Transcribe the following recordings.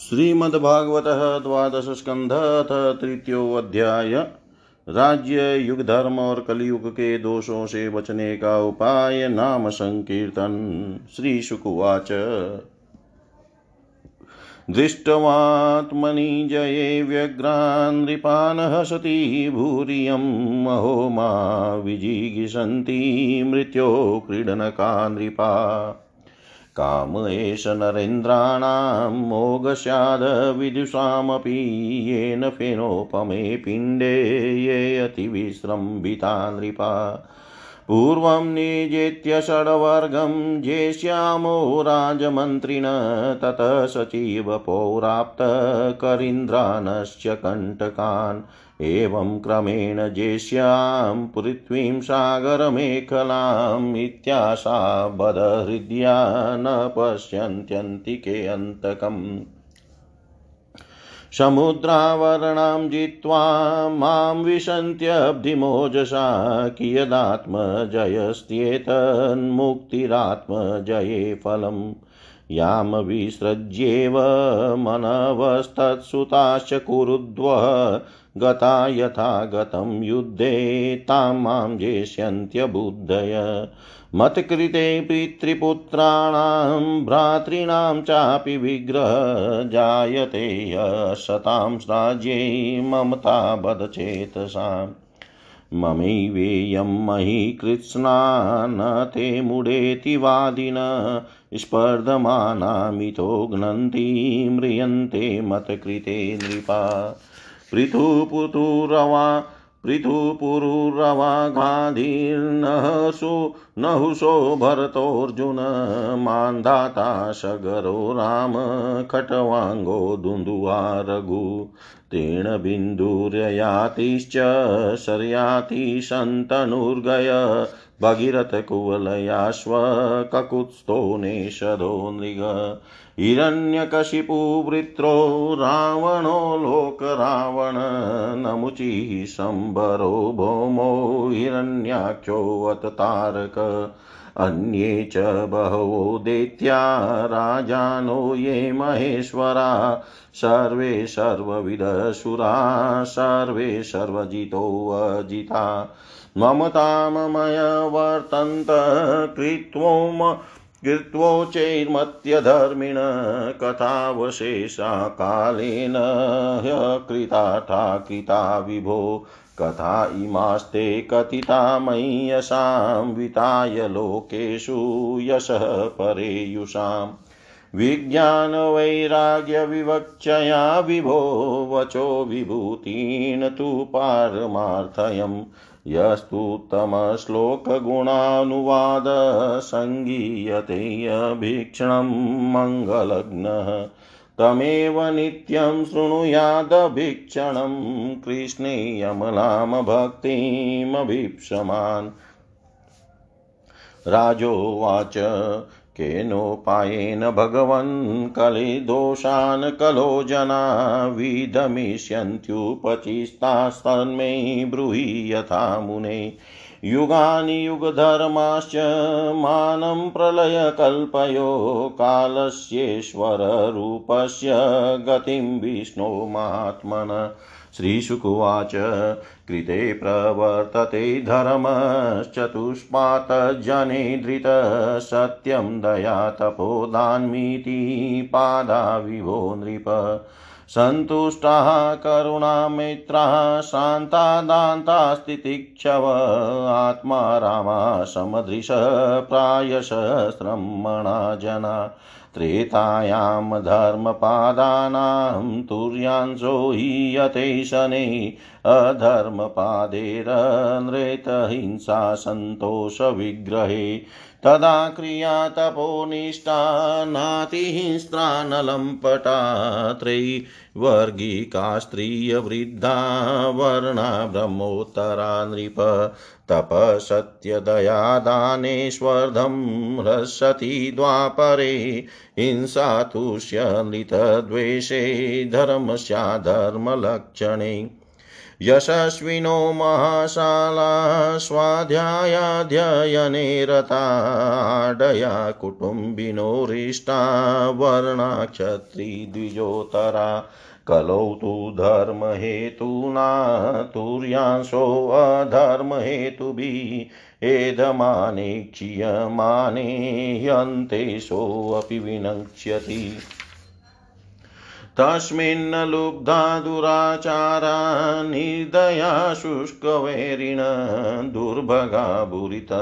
श्रीमद्भागवत द्वादश स्कंध तृतीयोध्याय राज्य युग धर्म और कलयुग के दोषों से बचने का उपाय नाम संकीर्तन। श्री शुकुवाच दृष्टवात्मनि जये व्यग्रान् नृपान् हसति भूरियं महो मा विजिगिषन्ति मृत्यो क्रीडनका नृपा। काम एष नरेन्द्राणां मोघस्याद विदुषामपि येन फेनोपमे पिण्डे ये अतिविश्रम्भिता नृपा पूर्वं निजेत्य षड्वर्गं जेष्यामो राजमन्त्रिण, ततः सचिव पौराप्तकरीन्द्रानश्च कण्टकान् एवं क्रमेण जेष्यां पृथ्वीं सागरमेखलाम् इत्याशा बदहृद्या न पश्यन्त्यन्तिके अन्तकम्। समुद्रावरणां जित्वा माँ विशन्त्यब्धिमोजसा कियदात्मजयस्त्येतन्मुक्तिरात्मजये फलम्। यां विसृज्येव मनवस्तत्सुताश्च कुरुद्व गता यथा गतं युद्धे तां माँ जेष्यन्त्यबुद्धय मत्कृते पितृपुत्राणां, भ्रातॄणां चापि विग्रह जायते यशतां राज्ये ममता बदचेतसाम् ममैवेयं मही कृत्स्ना न ते मुडेति वादिन, स्पर्धमानामितो घ्नन्ति, म्रियन्ते मत्कृते नृपा। पृथुपुतुरवा पृथुपुरुरवाघाधीर्नहसु नहुषो भरतोऽर्जुन मान्धाता सगरो राम खट्वाङ्गो दुन्दुवा रघु। तीर्णबिन्दुर्ययातिश्च शर्याति सन्तनुर्गय भगीरथकुवलयाश्वककुत्स्थो नेषधो नृग हिरण्यकशिपुवृत्रो रावणो लोकरावण नमुचिः शम्बरो भौमो हिरण्याख्योऽवतारक अन्ये च बहवो दैत्या राजानो ये महेश्वरा। सर्वे सर्वविदसुरा, सर्वे सर्वजितोऽजिता ममताममय वर्तन्त कृत्वोम कृत्वोचैर्मत्यधर्मिण कथावशेषा कालेन ह्यकृताथा कृता विभो कथा इमास्ते कथिता मय्यसां विताय लोकेषु यशः परेयुषाम्। विज्ञानवैराग्यविवक्षया विभो वचो विभूतीन् तु पारमार्थयम्। यस्तुत्तमश्लोकगुणानुवादसङ्गीयते अभीक्षणं मङ्गलग्नः। तमेव नित्यं शृणुयादभीक्षणं कृष्णे यमलां भक्तिमभीप्समान् राजोवाच केनोपायेन भगवन् कलिदोषान् कलो जना विधमिष्यन्त्युपचिस्तास्तन्मे ब्रूहि यथा मुने। युगानि युगधर्माश्च मानं प्रलयकल्पयो कालस्येश्वररूपस्य गतिं विष्णो महात्मन श्रीशुकुवाच, कृते प्रवर्तते धर्मश्चतुष्पातजने धृत सत्यं दया तपोदान्मीति पादा विभो नृप। सन्तुष्टाः करुणामित्राः, शान्ता दान्तास्तितिक्षव आत्मा रामा समदृश प्रायशस्रमणा जना। त्रेतायां धर्मपादानां तुर्यांशो हीयते शनै अधर्मपादेरनृतहिंसा सन्तोषविग्रहे। तदा क्रिया तपोनिष्ठा नातिहिंस्त्रानलम्पटा त्रैवर्गिका स्त्रियवृद्धा वर्णा ब्रह्मोत्तरा नृप तपसत्यदयादानेष्वर्धं ह्रसति द्वापरे हिंसा तुष्यलितद्वेषे धर्मस्याधर्मलक्षणे यशस्विनो महाशाला स्वाध्यायाध्ययने रताडया कुटुम्बिनो हृष्टा वर्णाक्षत्रिद्विजोतरा कलौ तु धर्महेतुना तुर्यांशोऽधर्महेतुभिः एधमाने क्षीयमाने यन्तेशोऽपि विनक्ष्यति तस्मिन् लुब्धा दुराचारा निर्दया शुष्कवैरिण दुर्भगा भूरित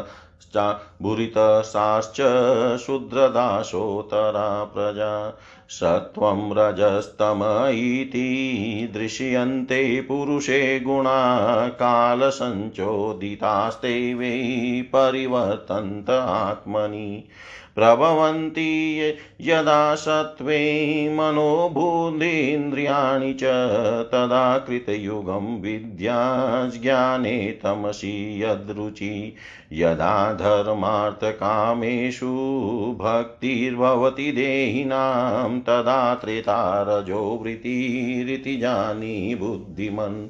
भूरितसाश्च शूद्रदासोत्तरा प्रजा। सत्वं रजस्तम इति दृश्यन्ते पुरुषे गुणा कालसञ्चोदितास्ते वै परिवर्तन्त आत्मनि। प्रभवन्ति यदा सत्त्वे मनोबुद्धीन्द्रियाणि च तदा कृतयुगं विद्याज्ञाने तमसि यदृचि यदा धर्मार्थकामेषु भक्तिर्भवति देहिनां तदा त्रेतारजो वृत्तिरिति जानी बुद्धिमन्।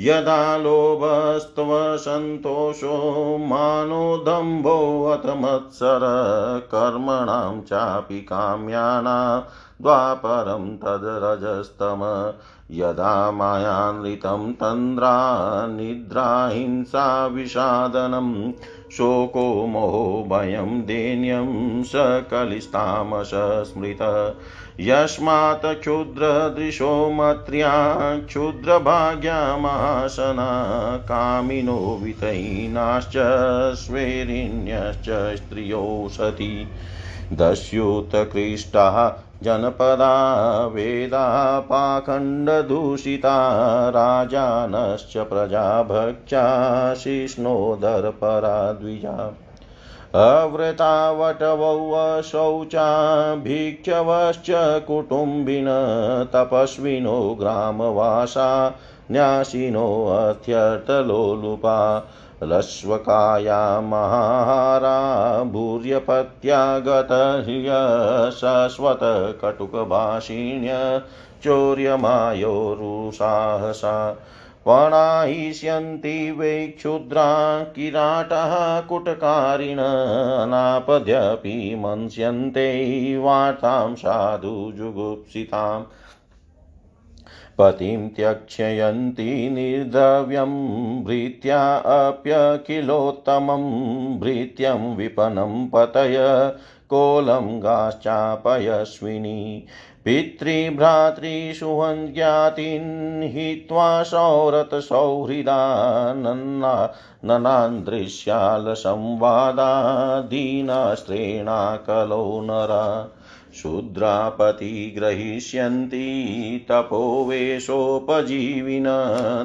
यदा लोभस्त्वसन्तोषो मानोदम्भोऽथ मत्सर कर्मणां चापि काम्यानां द्वापरं तद्रजस्तम यदा मायानृतं तन्द्रा निद्राहिंसा विषादनं, शोको मोहो भयं दैन्यं सकलिस्तामस स्मृत। यस्मात् क्षुद्रदृशो मत्र्या क्षुद्रभाग्या महासना कामिनो वितहीनाश्च स्वेरिण्यश्च स्त्रियो सति। दस्युत्कृष्टाः जनपदा वेदा पाखण्डदूषिता राजानश्च प्रजाभक्षा शिष्णोदरपरा द्विजा अव्रतावटवौ शौचा भिक्षवश्च कुटुम्बिन तपस्विनो ग्रामवासा न्यासिनोऽत्यर्थलोलुपा लश्वकाया महाहारा भूर्यपत्या गतह्य शश्वतकटुकभाषिण्य चौर्यमायोरुसाहसा वणायिष्यन्ति वै क्षुद्रा किराटः कुटकारिण मन्स्यन्ते वार्तां साधु जुगुप्सिताम् पतिं त्यक्ष्यन्ति निर्द्रव्यं भृत्या अप्यखिलोत्तमं भृत्यं विपनं पतय कोलं गाश्चापयस्विनी। पितृभ्रातृसुहञ्ज्ञातीन् हित्वा सौरतसौहृदा नन्ना ननान्दृश्यालसंवादा दीनास्त्रेणा कलो नरा। शूद्रापति ग्रहीष्यन्ति तपोवेशोपजीविन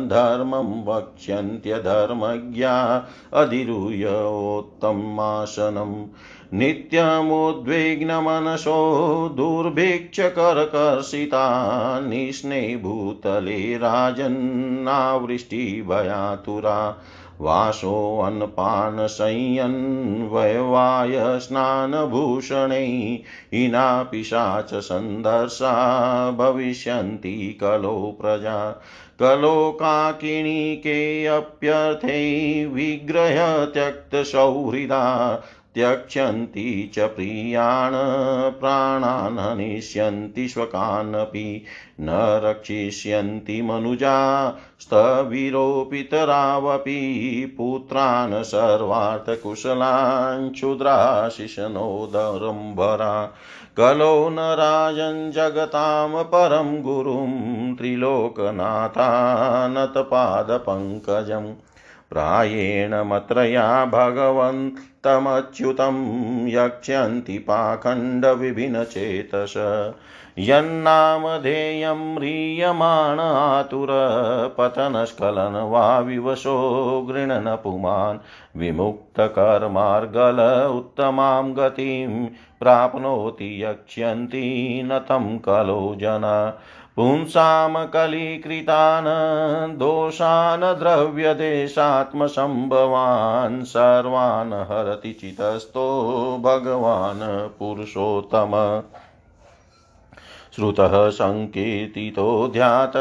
धर्मं वक्ष्यन्त्यधर्मज्ञा अधिरूयोत्तमासनम् नित्यमुद्विग्नमनसो दुर्भिक्षकरकर्षिता निष्णे भूतले राजन्नावृष्टिभयातुरा। वासोऽन्नपानसंयन्वयवाय स्नानभूषणै हिना पिशाच सन्दर्शा भविष्यन्ति कलो प्रजा। कलो काकिणीकेऽप्यर्थे विग्रह त्यक्तसौहृदा त्यक्षन्ति च प्रियान् प्राणान् हनिष्यन्ति स्वकानपि न रक्षिष्यन्ति मनुजा स्तविरोपितरावपि पुत्रान् सर्वार्थकुशलान् क्षुद्राशिशनोदरम्बरा कलो न राजन् जगतां परं गुरुं त्रिलोकनाथानतपादपङ्कजम् प्रायेण मत्रया भगवन्तमच्युतं यक्ष्यन्ति पाखण्डविभिन्नचेतस। यन्नामधेयं म्रियमाण आतुरपतनस्खलन वा विवशो गृणन पुमान्। विमुक्तकर्मार्गल उत्तमां गतिं प्राप्नोति यक्ष्यन्ति न तं कलो जना। पुंसां कलीकृतान् दोषान् द्रव्यदेशात्मसम्भवान् सर्वान् हरति चितस्थो भगवान् पुरुषोत्तम। श्रुतः सङ्कीर्तितो ध्यात,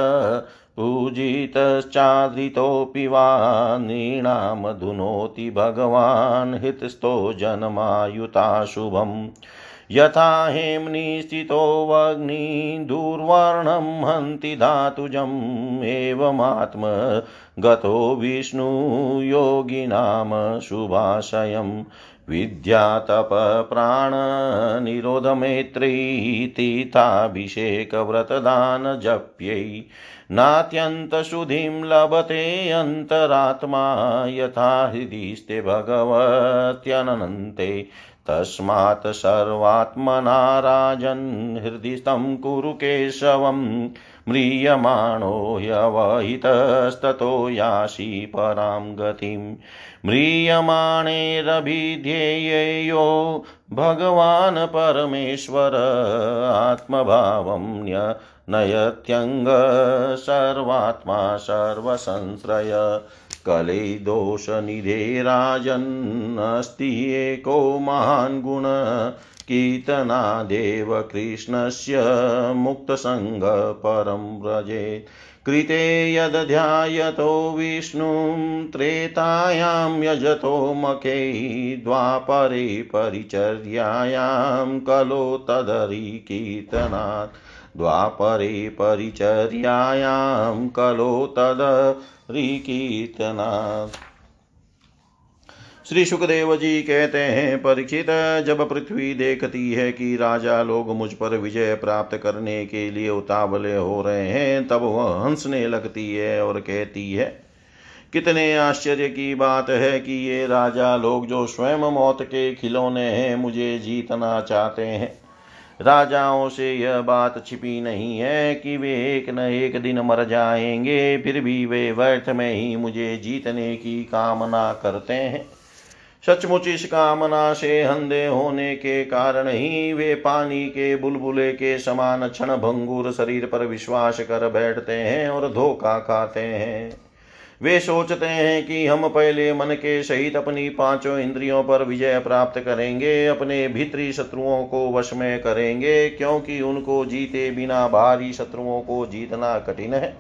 पूजितश्चादृतोऽपि वा नृणामधुनोति भगवान् हृतस्थो जनमायुताशुभम्। यथा हेम्नि स्थितोऽग्नि दुर्वर्णं हन्ति धातुजम् एवमात्म गतो विष्णुयोगिनां शुभाशयम् विद्यातपप्राणनिरोधमेत्रीतीताभिषेकव्रतदानजप्यै नात्यन्तशुद्धिं लभते अन्तरात्मा यथा हृदि स्ते भगवत्यनन्ते तस्मात् सर्वात्मना राजन् हृदि तं कुरु केशवम् म्रियमाणो ह्यवहितस्ततो यासि परां गतिम्। म्रियमाणेरभिध्येयो भगवान् परमेश्वर आत्मभावं नयत्यङ्ग सर्वात्मा सर्वसंश्रय। कले दोषनिधे राजन्नस्ति एको महान् गुण कीर्तनादेव कृष्णस्य मुक्तसङ्गः परं व्रजेत् कृते यदध्यायतो विष्णुं, त्रेतायां यजतो मखे द्वापरे परिचर्यायां कलो तदरि कीर्तनात् द्वापरे परिचर्यायां कलो तदरि कीर्तनात् श्री सुखदेव जी कहते हैं, परीक्षित, जब पृथ्वी देखती है कि राजा लोग मुझ पर विजय प्राप्त करने के लिए उतावले हो रहे हैं, तब वह हंसने लगती है और कहती है, कितने आश्चर्य की बात है कि ये राजा लोग जो स्वयं मौत के खिलौने हैं, मुझे जीतना चाहते हैं। राजाओं से यह बात छिपी नहीं है कि वे एक न एक दिन मर जाएँगे, फिर भी वे व्यर्थ में ही मुझे जीतने की कामना करते हैं। सचमुच इस कामना से अंधे होने के कारण ही वे पानी के बुलबुले के समान क्षण भंगुर शरीर पर विश्वास कर बैठते हैं और धोखा खाते हैं। वे सोचते हैं कि हम पहले मन के सहित अपनी पाँचों इंद्रियों पर विजय प्राप्त करेंगे, अपने भीतरी शत्रुओं को वश में करेंगे, क्योंकि उनको जीते बिना बाहरी शत्रुओं को जीतना कठिन है।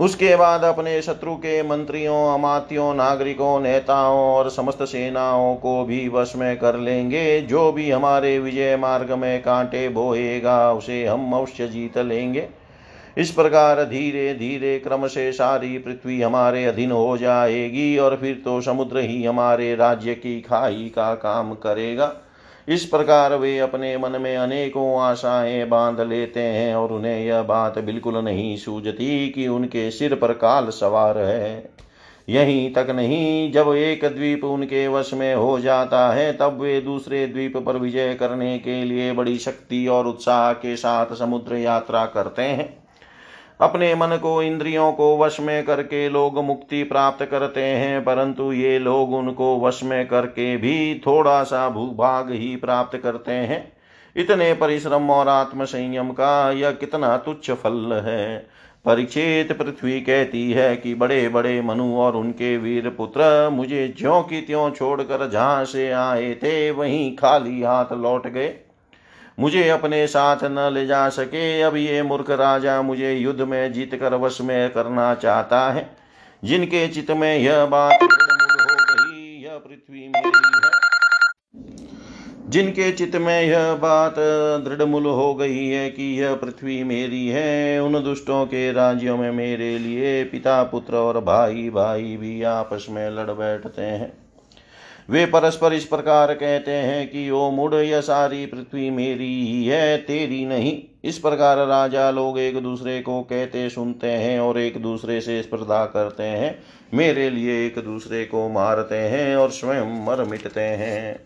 उसके बाद अपने शत्रु के मंत्रियों, अमात्यों, नागरिकों, नेताओं और समस्त सेनाओं को भी वश में कर लेंगे। जो भी हमारे विजय मार्ग में कांटे बोएगा उसे हम अवश्य जीत लेंगे। इस प्रकार धीरे धीरे क्रम से सारी पृथ्वी हमारे अधीन हो जाएगी और फिर तो समुद्र ही हमारे राज्य की खाई का काम करेगा। इस प्रकार वे अपने मन में अनेकों आशाएँ बाँध लेते हैं और उन्हें यह बात बिल्कुल नहीं सूझती कि उनके सिर पर काल सवार है। यहीं तक नहीं, जब एक द्वीप उनके वश में हो जाता है, तब वे दूसरे द्वीप पर विजय करने के लिए बड़ी शक्ति और उत्साह के साथ समुद्र यात्रा करते हैं। अपने मन को इंद्रियों को वश में करके लोग मुक्ति प्राप्त करते हैं, परंतु ये लोग उनको वश में करके भी थोड़ा सा भूभाग ही प्राप्त करते हैं। इतने परिश्रम और आत्म संयम का यह कितना तुच्छ फल है। परीक्षित पृथ्वी कहती है कि बड़े बड़े मनु और उनके वीर पुत्र मुझे ज्यो की त्यों छोड़कर जहाँ से आए थे, वहीं खाली हाथ लौट गए। मुझे अपने साथ न ले जा सके। अब ये मूर्ख राजा मुझे युद्ध में जीत कर वश में करना चाहता है। जिनके चित्त में यह बात हो गई, यह पृथ्वी मेरी है। जिनके चित्त में यह बात दृढ़मूल हो गई है कि यह पृथ्वी मेरी है, उन दुष्टों के राज्यों में मेरे लिए पिता, पुत्र और भाई भाई भी आपस में लड़ बैठते हैं। वे परस्पर इस प्रकार कहते हैं कि, ओ मुड़, यह सारी पृथ्वी मेरी ही है, तेरी नहीं। इस प्रकार राजा लोग एक दूसरे को कहते सुनते हैं और एक दूसरे से स्पर्धा करते हैं। मेरे लिए एक दूसरे को मारते हैं और स्वयं मर मिटते हैं।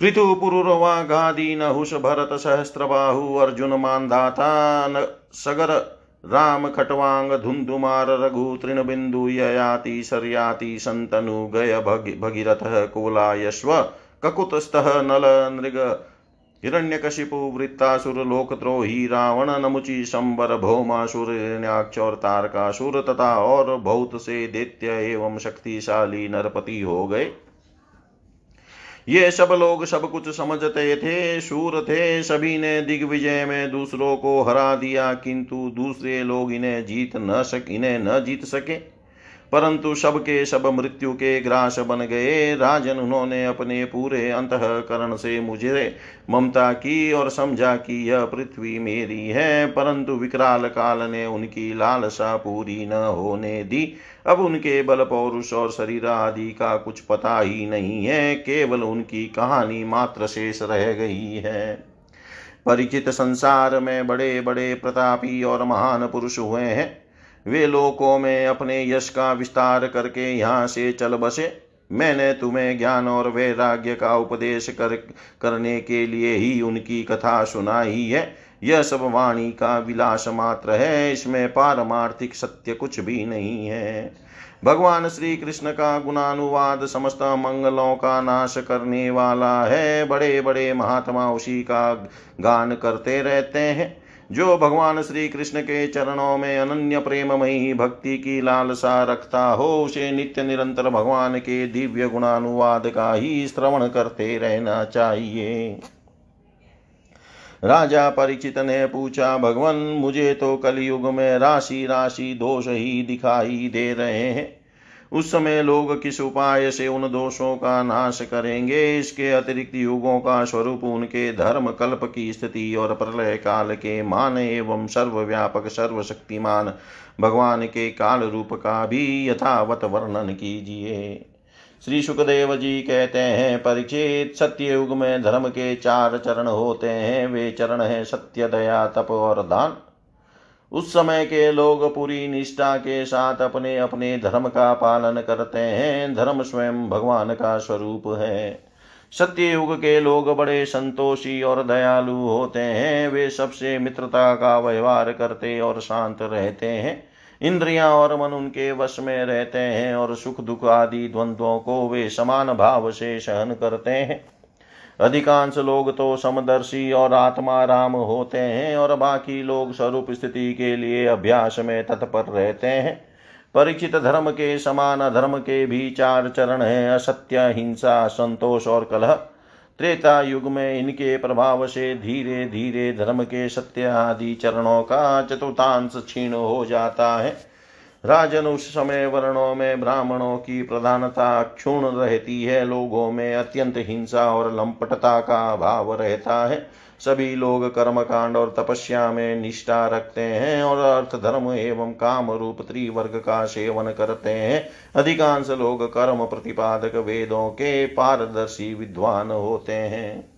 पृथु पुरुरवा गादी नहुष भरत सहस्त्रबाहु अर्जुन मानदाता सगर राम खटवांग धुंधुमार रघु तृणबिंदु ययाति शर्याति संतनु गय भगीरथ कोलायश्व ककुतस्थः नल नृग हिरण्यकशिपु वृत्तासुर लोकद्रोही रावण नमुचि शंबर भौमासुर तारकासुर तथा और बहुत से दैत्य एवं शक्तिशाली नरपति हो गए ये सब लोग सब कुछ समझते थे, सूर थे, सभी ने दिग्विजय में दूसरों को हरा दिया, किंतु दूसरे लोग इन्हें जीत न सक, इन्हें न जीत सके। परंतु सबके सब मृत्यु के ग्रास बन गए। राजन उन्होंने अपने पूरे अंतकरण से मुझे ममता की और समझा कि यह पृथ्वी मेरी है, परंतु विकराल काल ने उनकी लालसा पूरी न होने दी। अब उनके बल, पौरुष और शरीर आदि का कुछ पता ही नहीं है, केवल उनकी कहानी मात्र शेष रह गई है। परिचित संसार में बड़े बड़े प्रतापी और महान पुरुष हुए हैं। वे लोकों में अपने यश का विस्तार करके यहाँ से चल बसे। मैंने तुम्हें ज्ञान और वैराग्य का उपदेश कर, करने के लिए ही उनकी कथा सुनाई है। यह सब वाणी का विलास मात्र है, इसमें पारमार्थिक सत्य कुछ भी नहीं है। भगवान श्री कृष्ण का गुणानुवाद समस्त मंगलों का नाश करने वाला है। बड़े बड़े महात्मा उसी का गान करते रहते हैं। जो भगवान श्री कृष्ण के चरणों में अनन्य प्रेममयी भक्ति की लालसा रखता हो, उसे नित्य निरंतर भगवान के दिव्य गुणानुवाद का ही श्रवण करते रहना चाहिए। राजा परीक्षित ने पूछा, भगवान, मुझे तो कलयुग में राशि राशि दोष ही दिखाई दे रहे हैं। उस समय लोग किस उपाय से उन दोषों का नाश करेंगे? इसके अतिरिक्त युगों का स्वरूप उनके धर्म, कल्प की स्थिति और प्रलय काल के मान एवं सर्वव्यापक सर्वशक्तिमान भगवान के काल रूप का भी यथावत वर्णन कीजिए। श्री सुखदेव जी कहते हैं, परिचित सत्य युग में धर्म के चार चरण होते हैं। वे चरण हैं सत्य, दया, तप और दान। उस समय के लोग पूरी निष्ठा के साथ अपने अपने धर्म का पालन करते हैं। धर्म स्वयं भगवान का स्वरूप है। सत्य युग के लोग बड़े संतोषी और दयालु होते हैं। वे सबसे मित्रता का व्यवहार करते और शांत रहते हैं। इंद्रियाँ और मन उनके वश में रहते हैं और सुख दुख आदि द्वंद्वों को वे समान भाव से सहन करते हैं। अधिकांश लोग तो समदर्शी और आत्मा राम होते हैं और बाकी लोग स्वरूप स्थिति के लिए अभ्यास में तत्पर रहते हैं। परिचित धर्म के समान धर्म के भी चार चरण हैं, असत्य, हिंसा, संतोष और कलह। त्रेता युग में इनके प्रभाव से धीरे धीरे धर्म के सत्य आदि चरणों का चतुर्थांश क्षीण हो जाता है। राजन उस समय वर्णों में ब्राह्मणों की प्रधानता क्षुण रहती है। लोगों में अत्यंत हिंसा और लंपटता का भाव रहता है। सभी लोग कर्मकांड और तपस्या में निष्ठा रखते हैं और अर्थ, धर्म एवं काम रूप त्रिवर्ग का सेवन करते हैं। अधिकांश लोग कर्म प्रतिपादक वेदों के पारदर्शी विद्वान होते हैं।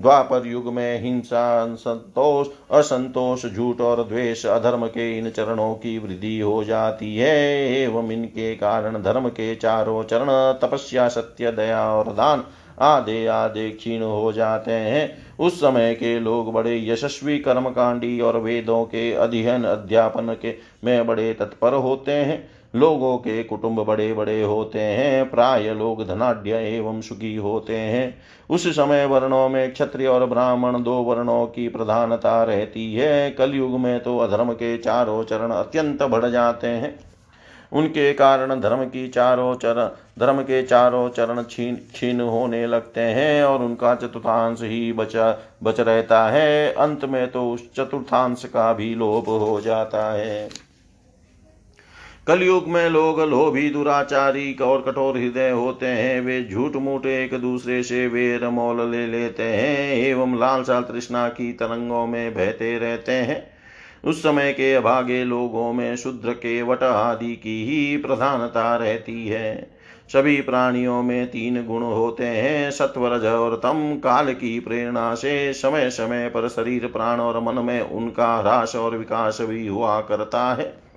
द्वापर युग में हिंसा, संतोष, असंतोष, झूठ और द्वेष, अधर्म के इन चरणों की वृद्धि हो जाती है, एवं इनके कारण धर्म के चारों चरण, तपस्या, सत्य, दया और दान आधे आधे क्षीण हो जाते हैं। उस समय के लोग बड़े यशस्वी कर्मकांडी और वेदों के अध्ययन, अध्यापन के में बड़े तत्पर होते हैं। लोगों के कुटुंब बड़े बड़े होते हैं, प्राय लोग धनाढ़ एवं सुखी होते हैं। उस समय वर्णों में क्षत्रिय और ब्राह्मण दो वर्णों की प्रधानता रहती है। कलयुग में तो अधर्म के चारों चरण अत्यंत बढ़ जाते हैं। उनके कारण धर्म की चारों चरण, धर्म के चारों चरण छीन छीन होने लगते हैं और उनका चतुर्थांश ही बचा, बच रहता है। अंत में तो उस चतुर्थांश का भी लोप हो जाता है। कलयुग में लोग लोभी दुराचारी और कठोर हृदय होते हैं। वे झूठ मूठ एक दूसरे से वेर मोल ले लेते हैं, एवं लालसा तृष्णा की तरंगों में बहते रहते हैं। उस समय के अभागे लोगों में शुद्र के वट आदि की ही प्रधानता रहती है। सभी प्राणियों में तीन गुण होते हैं, सत्वरज और तम काल की प्रेरणा से समय समय पर शरीर, प्राण और मन में उनका ह्रास और विकास भी हुआ करता है।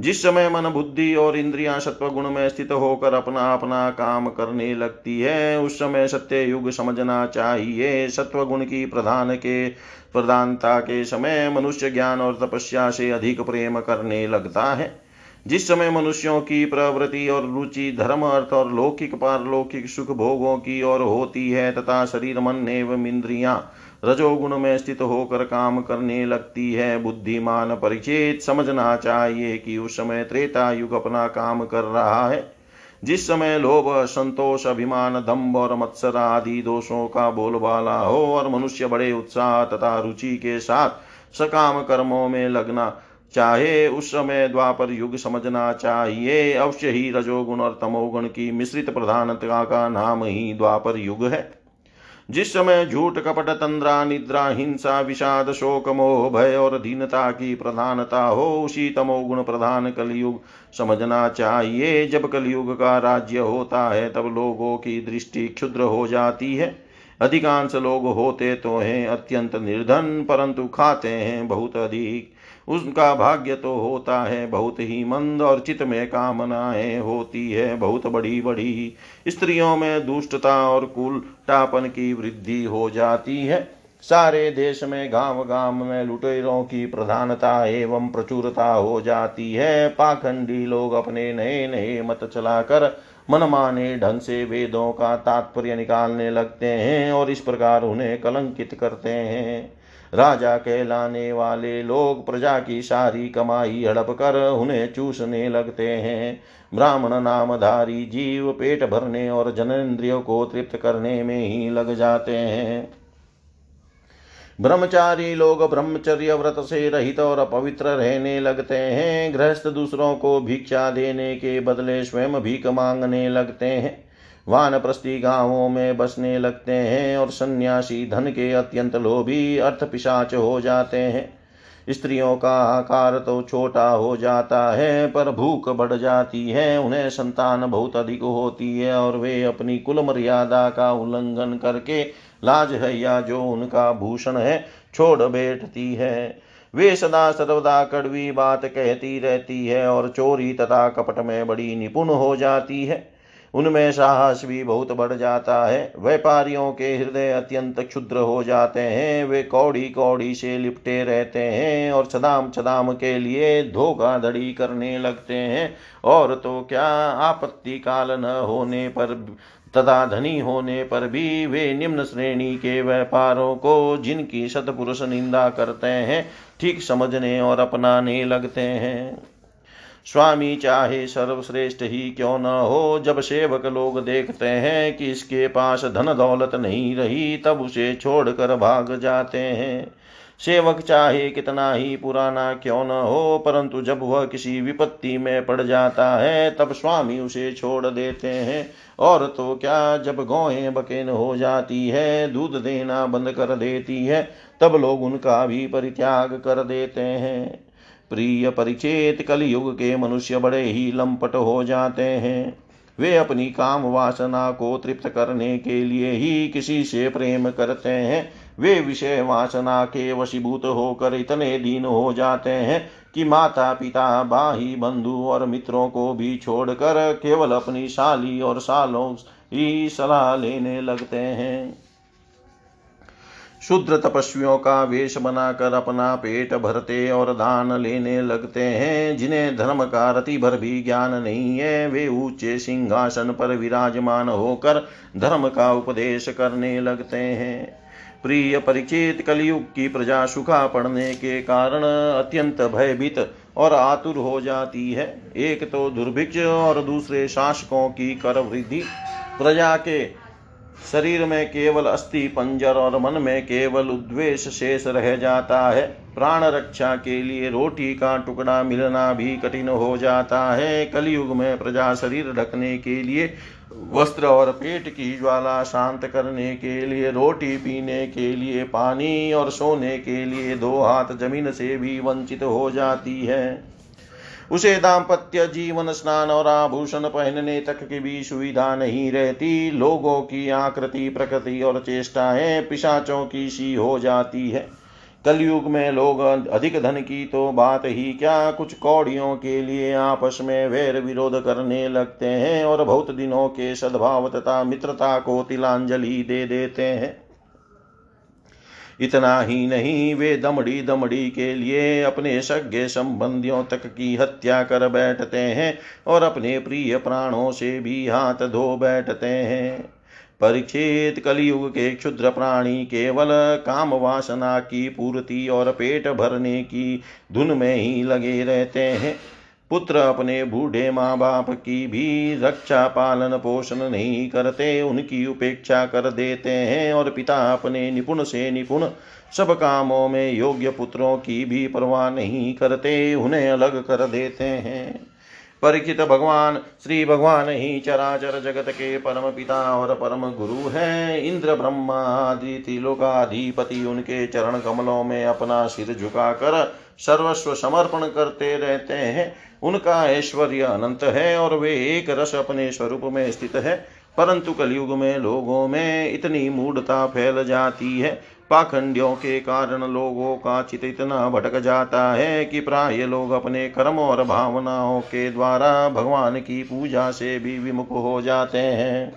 जिस समय मन बुद्धि और इंद्रियाँ सत्व गुण में स्थित होकर अपना अपना काम करने लगती है, उस समय सत्य युग समझना चाहिए। सत्व गुण की प्रधान के, प्रधानता के समय मनुष्य ज्ञान और तपस्या से अधिक प्रेम करने लगता है। जिस समय मनुष्यों की प्रवृत्ति और रुचि धर्म अर्थ और लौकिक पारलौकिक सुख भोगों की ओर होती है, तथा शरीर, मन, एवं इंद्रियाँ रजोगुण में स्थित होकर काम करने लगती है। बुद्धिमान परिचित समझना चाहिए कि उस समय त्रेता युग अपना काम कर रहा है। जिस समय लोभ, संतोष, अभिमान, दम्भ और मत्सर आदि दोषों का बोलबाला हो और मनुष्य बड़े उत्साह तथा रुचि के साथ सकाम कर्मों में लगना चाहे, उस समय द्वापर युग समझना चाहिए। अवश्य ही रजोगुण और तमोगुण की मिश्रित प्रधानता का नाम ही द्वापर युग है। जिस समय झूठ कपट, तंद्रा, निद्रा, हिंसा, विषाद, शोक, मोह, भय और दीनता की प्रधानता हो, उसी तमोगुण प्रधान कलयुग समझना चाहिए। जब कलयुग का राज्य होता है, तब लोगों की दृष्टि क्षुद्र हो जाती है। अधिकांश लोग होते तो हैं अत्यंत निर्धन, परंतु खाते हैं बहुत अधिक। उसका भाग्य तो होता है, बहुत ही मंद और चित में कामनाएँ होती है, बहुत बड़ी बड़ी स्त्रियों में दुष्टता और कुलटापन की वृद्धि हो जाती है। सारे देश में गाँव गाँव में लुटेरों की प्रधानता एवं प्रचुरता हो जाती है। पाखंडी लोग अपने नए नए मत चलाकर मनमाने ढंग से वेदों का तात्पर्य निकालने लगते हैं और इस प्रकार उन्हें कलंकित करते हैं। राजा कहलाने वाले लोग प्रजा की सारी कमाई हड़प कर उन्हें चूसने लगते हैं। ब्राह्मण नामधारी जीव पेट भरने और जनेन्द्रियों को तृप्त करने में ही लग जाते हैं। ब्रह्मचारी लोग ब्रह्मचर्य व्रत से रहित और अपवित्र रहने लगते हैं। गृहस्थ दूसरों को भिक्षा देने के बदले स्वयं भीख मांगने लगते हैं। वानप्रस्थी गाँवों में बसने लगते हैं और सन्यासी धन के अत्यंत लोभी अर्थ पिशाच हो जाते हैं। स्त्रियों का आकार तो छोटा हो जाता है, पर भूख बढ़ जाती है, उन्हें संतान बहुत अधिक होती है और वे अपनी कुल मर्यादा का उल्लंघन करके लाज है या जो उनका भूषण है, छोड़ बैठती है। वे सदा सर्वदा कड़वी बात कहती रहती है और चोरी तथा कपट में बड़ी निपुण हो जाती है। उनमें साहस भी बहुत बढ़ जाता है। व्यापारियों के हृदय अत्यंत क्षुद्र हो जाते हैं। वे कौड़ी कौड़ी से लिपटे रहते हैं और छदाम छदाम के लिए धोखाधड़ी करने लगते हैं। और तो क्या आपत्ति काल न होने पर तथा धनी होने पर भी वे निम्न श्रेणी के व्यापारों को, जिनकी सतपुरुष निंदा करते हैं, ठीक समझने और अपनाने लगते हैं। स्वामी चाहे सर्वश्रेष्ठ ही क्यों न हो, जब सेवक लोग देखते हैं कि इसके पास धन दौलत नहीं रही, तब उसे छोड़कर भाग जाते हैं। सेवक चाहे कितना ही पुराना क्यों न हो, परंतु जब वह किसी विपत्ति में पड़ जाता है, तब स्वामी उसे छोड़ देते हैं। और तो क्या, जब गौएँ बकेन हो जाती है, दूध देना बंद कर देती है, तब लोग उनका भी परित्याग कर देते हैं। प्रिय परिचेत कलयुग के मनुष्य बड़े ही लंपट हो जाते हैं। वे अपनी काम वासना को तृप्त करने के लिए ही किसी से प्रेम करते हैं। वे विषय वासना के वशीभूत होकर इतने दीन हो जाते हैं कि माता पिता भाई बंधु और मित्रों को भी छोड़कर केवल अपनी साली और सालों ही सलाह लेने लगते हैं। शुद्र तपस्वियों का वेश बनाकर अपना पेट भरते और दान लेने लगते हैं। जिन्हें धर्म का रति भर भी ज्ञान नहीं है, वे ऊँचे सिंहासन पर विराजमान होकर धर्म का उपदेश करने लगते हैं। प्रिय परिचित, कलयुग की प्रजा सुखा पड़ने के कारण अत्यंत भयभीत और आतुर हो जाती है। एक तो दुर्भिक्ष और दूसरे शासकों की कर वृद्धि। प्रजा के शरीर में केवल अस्थि, पंजर और मन में केवल उद्वेष शेष रह जाता है। प्राण रक्षा के लिए रोटी का टुकड़ा मिलना भी कठिन हो जाता है। कलयुग में प्रजा शरीर ढकने के लिए, वस्त्र और पेट की ज्वाला शांत करने के लिए, रोटी पीने के लिए, पानी और सोने के लिए दो हाथ ज़मीन से भी वंचित हो जाती है। उसे दाम्पत्य जीवन स्नान और आभूषण पहनने तक की भी सुविधा नहीं रहती। लोगों की आकृति, प्रकृति और चेष्टाएँ पिशाचों की सी हो जाती है। कलयुग में लोग अधिक धन की तो बात ही क्या? कुछ कौड़ियों के लिए आपस में वैर विरोध करने लगते हैं और बहुत दिनों के सद्भाव तथा मित्रता को तिलांजलि दे देते हैं। इतना ही नहीं वे दमड़ी दमड़ी के लिए अपने सज्ञ संबंधियों तक की हत्या कर बैठते हैं और अपने प्रिय प्राणों से भी हाथ धो बैठते हैं। परीक्षित कलयुग के क्षुद्र प्राणी केवल काम वासना की पूर्ति और पेट भरने की धुन में ही लगे रहते हैं। पुत्र अपने बूढ़े माँ बाप की भी रक्षा, पालन, पोषण नहीं करते, उनकी उपेक्षा कर देते हैं और पिता अपने निपुण से निपुण सब कामों में योग्य पुत्रों की भी परवाह नहीं करते, उन्हें अलग कर देते हैं। परीक्षित भगवान, श्री भगवान ही चराचर जगत के परम पिता और परम गुरु हैं। इंद्र ब्रह्मा आदि त्रिलोकाधिपति उनके चरण कमलों में अपना सिर झुकाकर सर्वस्व समर्पण करते रहते हैं। उनका ऐश्वर्य अनंत है और वे एक रस अपने स्वरूप में स्थित है। परंतु कलयुग में, लोगों में इतनी मूढ़ता फैल जाती है पाखंडियों के कारण लोगों का चित इतना भटक जाता है कि प्राय लोग अपने कर्म और भावनाओं के द्वारा भगवान की पूजा से भी विमुख हो जाते हैं।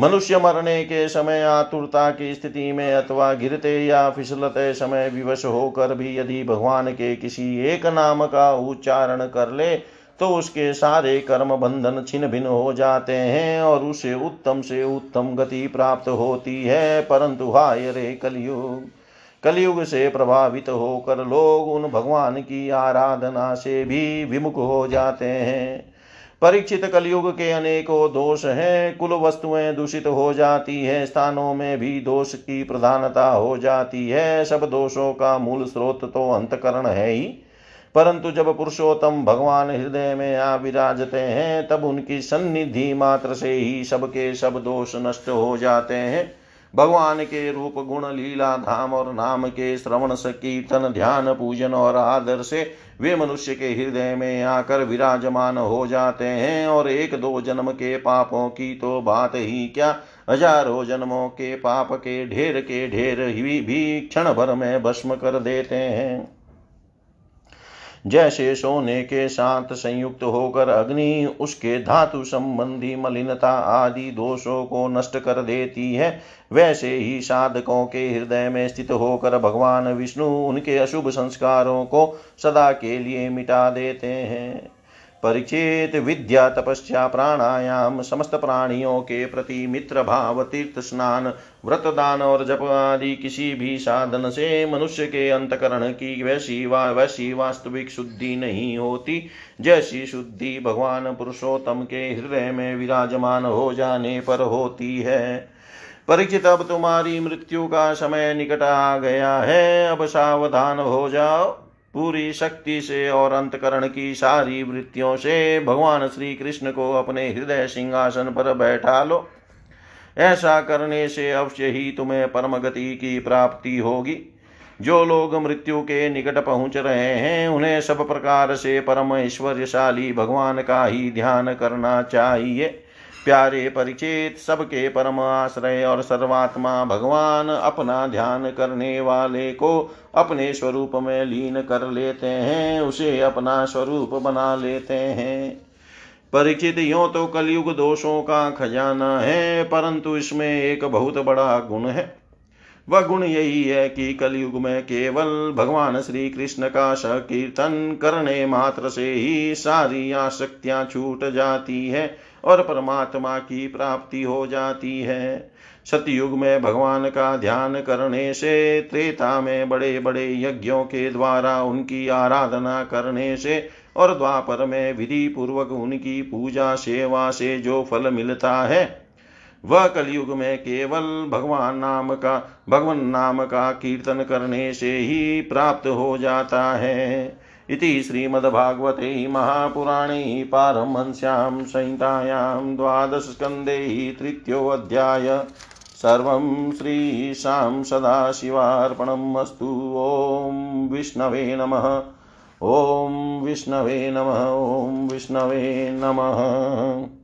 मनुष्य मरने के समय आतुरता की स्थिति में अथवा गिरते या फिसलते समय विवश होकर भी यदि भगवान के किसी एक नाम का उच्चारण कर ले तो उसके सारे कर्म बंधन छिन्न भिन्न हो जाते हैं और उसे उत्तम से उत्तम गति प्राप्त होती है। परंतु हाय रे कलयुग कलयुग से प्रभावित होकर लोग उन भगवान की आराधना से भी विमुख हो जाते हैं। परीक्षित कलयुग के अनेकों दोष हैं, कुल वस्तुएँ दूषित हो जाती है, स्थानों में भी दोष की प्रधानता हो जाती है। सब दोषों का मूल स्रोत तो अंतकरण है ही। परंतु जब पुरुषोत्तम भगवान हृदय में आ विराजते हैं, तब उनकी सन्निधि मात्र से ही सबके सब दोष नष्ट हो जाते हैं। भगवान के रूप, गुण, लीला, धाम और नाम के श्रवण कीर्तन ध्यान, पूजन और आदर से वे मनुष्य के हृदय में आकर विराजमान हो जाते हैं। और एक दो जन्म के पापों की तो बात ही क्या? हज़ारों जन्मों के पाप के ढेर के ढेर ही भी क्षण भर में भस्म कर देते हैं। जैसे सोने के साथ संयुक्त होकर अग्नि, उसके धातु संबंधी मलिनता आदि दोषों को नष्ट कर देती है। वैसे ही साधकों के हृदय में स्थित होकर भगवान विष्णु उनके अशुभ संस्कारों को सदा के लिए मिटा देते हैं। परीक्षित विद्या तपस्या प्राणायाम, समस्त प्राणियों के प्रति मित्र भाव तीर्थ स्नान व्रत दान और जप आदि किसी भी साधन से मनुष्य के अंतकरण की वैसी वा, वैसी वास्तविक शुद्धि नहीं होती। जैसी शुद्धि भगवान पुरुषोत्तम के हृदय में विराजमान हो जाने पर होती है। परिचित, अब तुम्हारी मृत्यु का समय निकट आ गया है। अब सावधान हो जाओ। पूरी शक्ति से और अंतकरण की सारी वृत्तियों से भगवान श्री कृष्ण को अपने हृदय सिंहासन पर बैठा लो। ऐसा करने से अवश्य ही तुम्हें परम गति की प्राप्ति होगी। जो लोग मृत्यु के निकट पहुँच रहे हैं, उन्हें सब प्रकार से परम ऐश्वर्यशाली भगवान का ही ध्यान करना चाहिए। प्यारे परिचित, सबके परम आश्रय और सर्वात्मा भगवान अपना ध्यान करने वाले को अपने स्वरूप में लीन कर लेते हैं, उसे अपना स्वरूप बना लेते हैं। परिचित यो तो कलयुग दोषों का खजाना है, परंतु इसमें एक बहुत बड़ा गुण है। वह गुण यही है कि कलयुग में केवल भगवान श्री कृष्ण का संकीर्तन करने मात्र से ही सारी आसक्तियाँ छूट जाती है। और परमात्मा की प्राप्ति हो जाती है। सतयुग में भगवान का ध्यान करने से, त्रेता में बड़े बड़े यज्ञों के द्वारा उनकी आराधना करने से और द्वापर में विधि पूर्वक उनकी पूजा, सेवा से जो फल मिलता है, वह कलयुग में केवल भगवान नाम का, भगवान नाम का कीर्तन करने से ही प्राप्त हो जाता है। इति श्रीमद्भागवते महापुराणे पारमहंस्यां संहितायां द्वादशस्कन्धे तृतीयोऽध्याय सर्वं श्रीशां सदाशिवार्पणम् अस्तु। ॐ विष्णवे नमः। ॐ विष्णवे नमः। ॐ विष्णवे नमः।